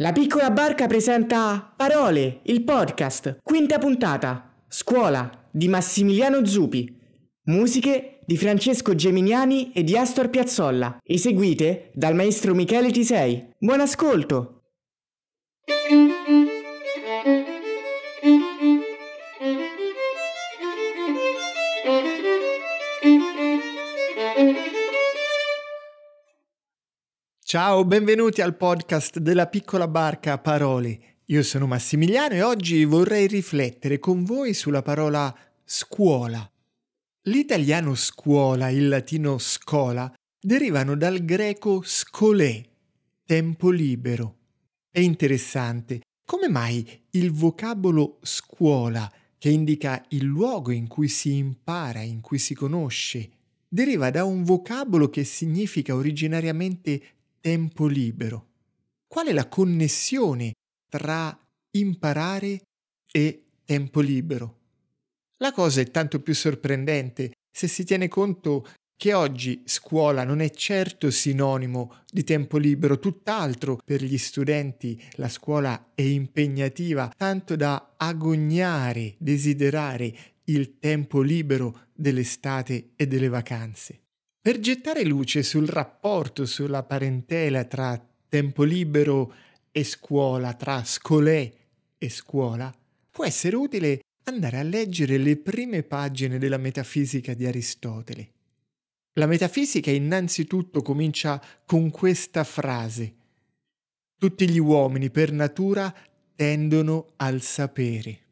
La piccola barca presenta Parole, il podcast, quinta puntata, Scuola di Massimiliano Zupi. Musiche di Francesco Geminiani e di Astor Piazzolla, eseguite dal maestro Michele Tisei. Buon ascolto! Ciao, benvenuti al podcast della piccola barca parole. Io sono Massimiliano e oggi vorrei riflettere con voi sulla parola scuola. L'italiano scuola e il latino scola derivano dal greco scolè, tempo libero. È interessante come mai il vocabolo scuola, che indica il luogo in cui si impara, in cui si conosce, deriva da un vocabolo che significa originariamente tempo libero? Qual è la connessione tra imparare e tempo libero? La cosa è tanto più sorprendente se si tiene conto che oggi scuola non è certo sinonimo di tempo libero, tutt'altro per gli studenti la scuola è impegnativa, tanto da agognare, desiderare il tempo libero dell'estate e delle vacanze. Per gettare luce sul rapporto, sulla parentela tra tempo libero e scuola, tra scolè e scuola, può essere utile andare a leggere le prime pagine della metafisica di Aristotele. La metafisica innanzitutto comincia con questa frase. Tutti gli uomini per natura tendono al sapere.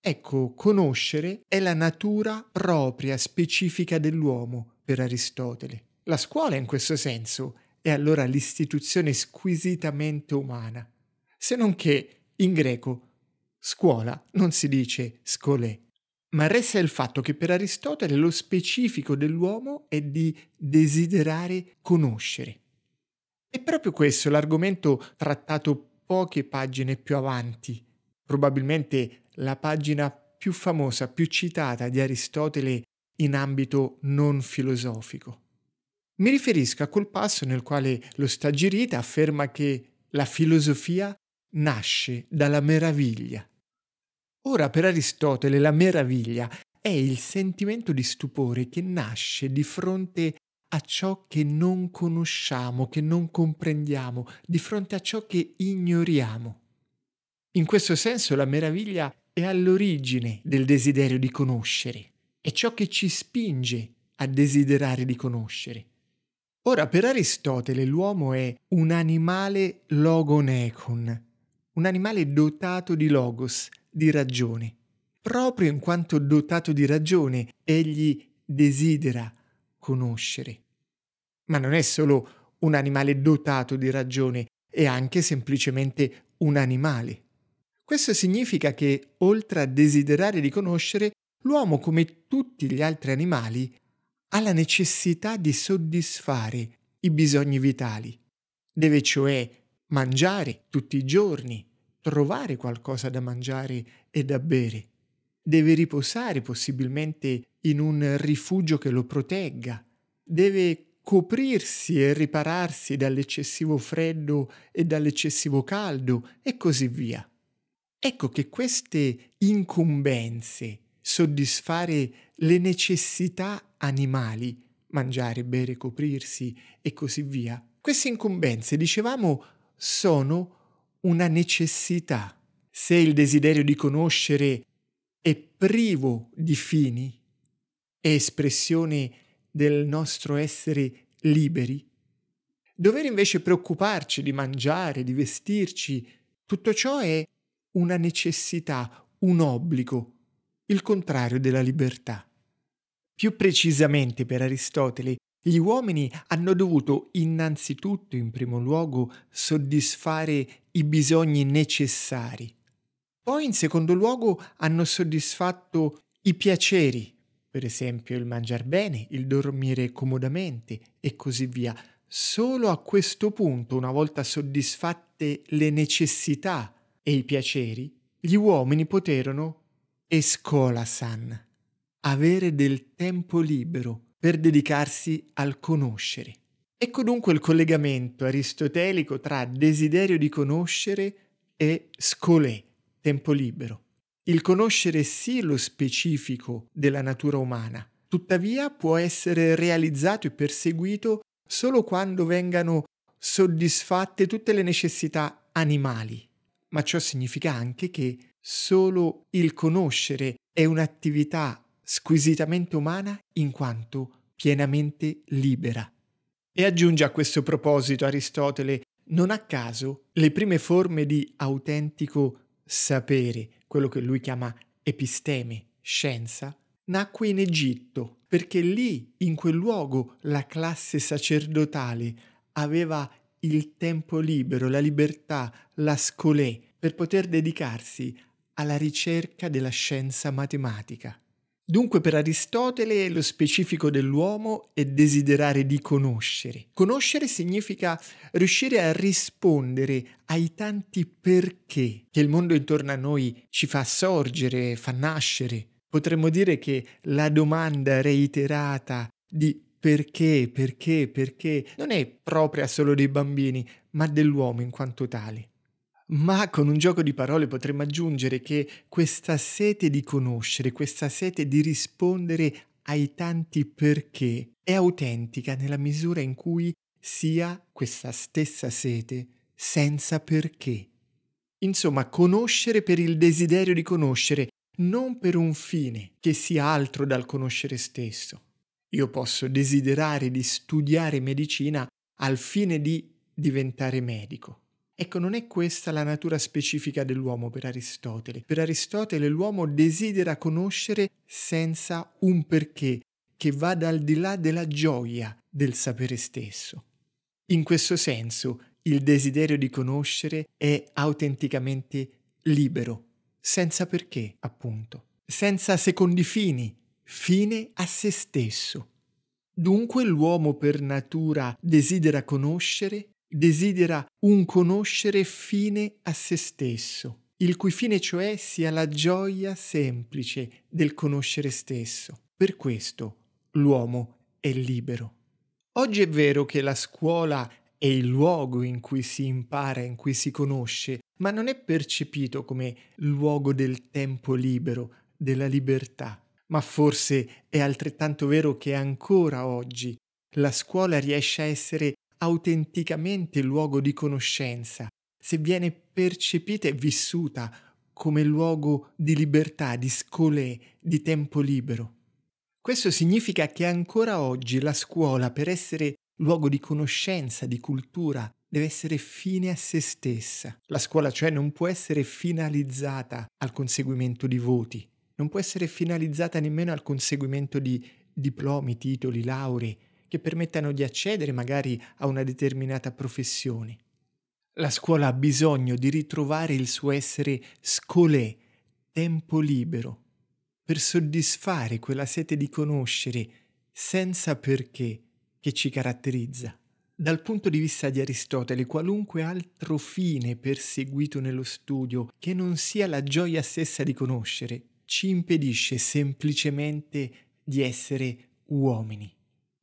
Ecco, conoscere è la natura propria, specifica dell'uomo per Aristotele. La scuola in questo senso è allora l'istituzione squisitamente umana, se non che in greco scuola non si dice scolè, ma resta il fatto che per Aristotele lo specifico dell'uomo è di desiderare conoscere. È proprio questo l'argomento trattato poche pagine più avanti, probabilmente la pagina più famosa, più citata di Aristotele in ambito non filosofico. Mi riferisco a quel passo nel quale lo Stagirita afferma che la filosofia nasce dalla meraviglia. Ora per Aristotele la meraviglia è il sentimento di stupore che nasce di fronte a ciò che non conosciamo, che non comprendiamo, di fronte a ciò che ignoriamo. In questo senso la meraviglia è all'origine del desiderio di conoscere è ciò che ci spinge a desiderare di conoscere. Ora, per Aristotele l'uomo è un animale logonecon, un animale dotato di logos, di ragione. Proprio in quanto dotato di ragione, egli desidera conoscere. Ma non è solo un animale dotato di ragione, è anche semplicemente un animale. Questo significa che, oltre a desiderare di conoscere, l'uomo, come tutti gli altri animali, ha la necessità di soddisfare i bisogni vitali. Deve cioè mangiare tutti i giorni, trovare qualcosa da mangiare e da bere. Deve riposare possibilmente in un rifugio che lo protegga. Deve coprirsi e ripararsi dall'eccessivo freddo e dall'eccessivo caldo e così via. Ecco che queste incombenze soddisfare le necessità animali, mangiare, bere, coprirsi e così via. Queste incombenze, dicevamo, sono una necessità. Se il desiderio di conoscere è privo di fini, è espressione del nostro essere liberi, dover invece preoccuparci di mangiare, di vestirci, tutto ciò è una necessità, un obbligo, il contrario della libertà. Più precisamente per Aristotele, gli uomini hanno dovuto innanzitutto, in primo luogo, soddisfare i bisogni necessari. Poi, in secondo luogo, hanno soddisfatto i piaceri, per esempio il mangiare bene, il dormire comodamente e così via. Solo a questo punto, una volta soddisfatte le necessità e i piaceri, gli uomini poterono e scolasan, avere del tempo libero per dedicarsi al conoscere. Ecco dunque il collegamento aristotelico tra desiderio di conoscere e scolè, tempo libero. Il conoscere sì lo specifico della natura umana, tuttavia può essere realizzato e perseguito solo quando vengano soddisfatte tutte le necessità animali. Ma ciò significa anche che solo il conoscere è un'attività squisitamente umana in quanto pienamente libera. E aggiunge a questo proposito Aristotele, non a caso le prime forme di autentico sapere, quello che lui chiama episteme, scienza, nacque in Egitto, perché lì, in quel luogo, la classe sacerdotale aveva il tempo libero, la libertà, la scolè, per poter dedicarsi alla ricerca della scienza matematica. Dunque per Aristotele lo specifico dell'uomo è desiderare di conoscere. Conoscere significa riuscire a rispondere ai tanti perché che il mondo intorno a noi ci fa sorgere, fa nascere. Potremmo dire che la domanda reiterata di perché, perché, perché non è propria solo dei bambini, ma dell'uomo in quanto tale. Ma con un gioco di parole potremmo aggiungere che questa sete di conoscere, questa sete di rispondere ai tanti perché è autentica nella misura in cui sia questa stessa sete senza perché. Insomma, conoscere per il desiderio di conoscere, non per un fine che sia altro dal conoscere stesso. Io posso desiderare di studiare medicina al fine di diventare medico. Ecco, non è questa la natura specifica dell'uomo per Aristotele. Per Aristotele l'uomo desidera conoscere senza un perché che vada al di là della gioia del sapere stesso. In questo senso, il desiderio di conoscere è autenticamente libero, senza perché, appunto, senza secondi fini, fine a se stesso. Dunque l'uomo per natura desidera conoscere desidera un conoscere fine a se stesso, il cui fine cioè sia la gioia semplice del conoscere stesso. Per questo l'uomo è libero. Oggi è vero che la scuola è il luogo in cui si impara, in cui si conosce, ma non è percepito come luogo del tempo libero, della libertà. Ma forse è altrettanto vero che ancora oggi la scuola riesce a essere autenticamente luogo di conoscenza, se viene percepita e vissuta come luogo di libertà, di scolè, di tempo libero. Questo significa che ancora oggi la scuola, per essere luogo di conoscenza, di cultura, deve essere fine a se stessa. La scuola cioè non può essere finalizzata al conseguimento di voti, non può essere finalizzata nemmeno al conseguimento di diplomi, titoli, lauree, che permettano di accedere magari a una determinata professione. La scuola ha bisogno di ritrovare il suo essere scolè, tempo libero, per soddisfare quella sete di conoscere senza perché che ci caratterizza. Dal punto di vista di Aristotele, qualunque altro fine perseguito nello studio che non sia la gioia stessa di conoscere, ci impedisce semplicemente di essere uomini.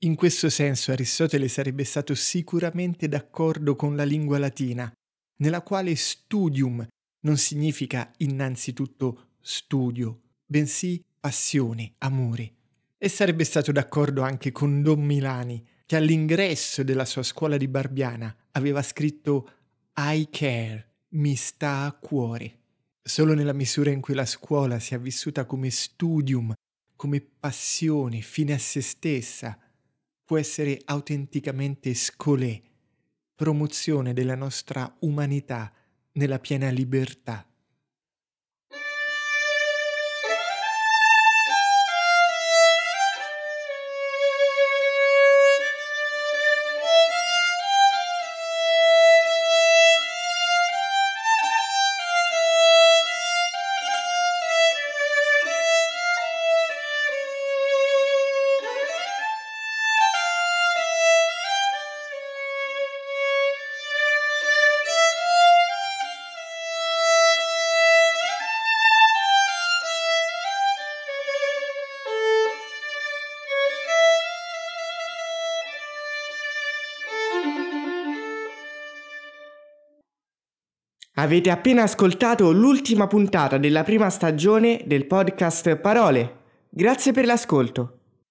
In questo senso Aristotele sarebbe stato sicuramente d'accordo con la lingua latina, nella quale studium non significa innanzitutto studio, bensì passione, amore. E sarebbe stato d'accordo anche con Don Milani, che all'ingresso della sua scuola di Barbiana aveva scritto I care, mi sta a cuore. Solo nella misura in cui la scuola sia vissuta come studium, come passione, fine a se stessa, può essere autenticamente scolè, promozione della nostra umanità nella piena libertà. Avete appena ascoltato l'ultima puntata della prima stagione del podcast Parole. Grazie per l'ascolto.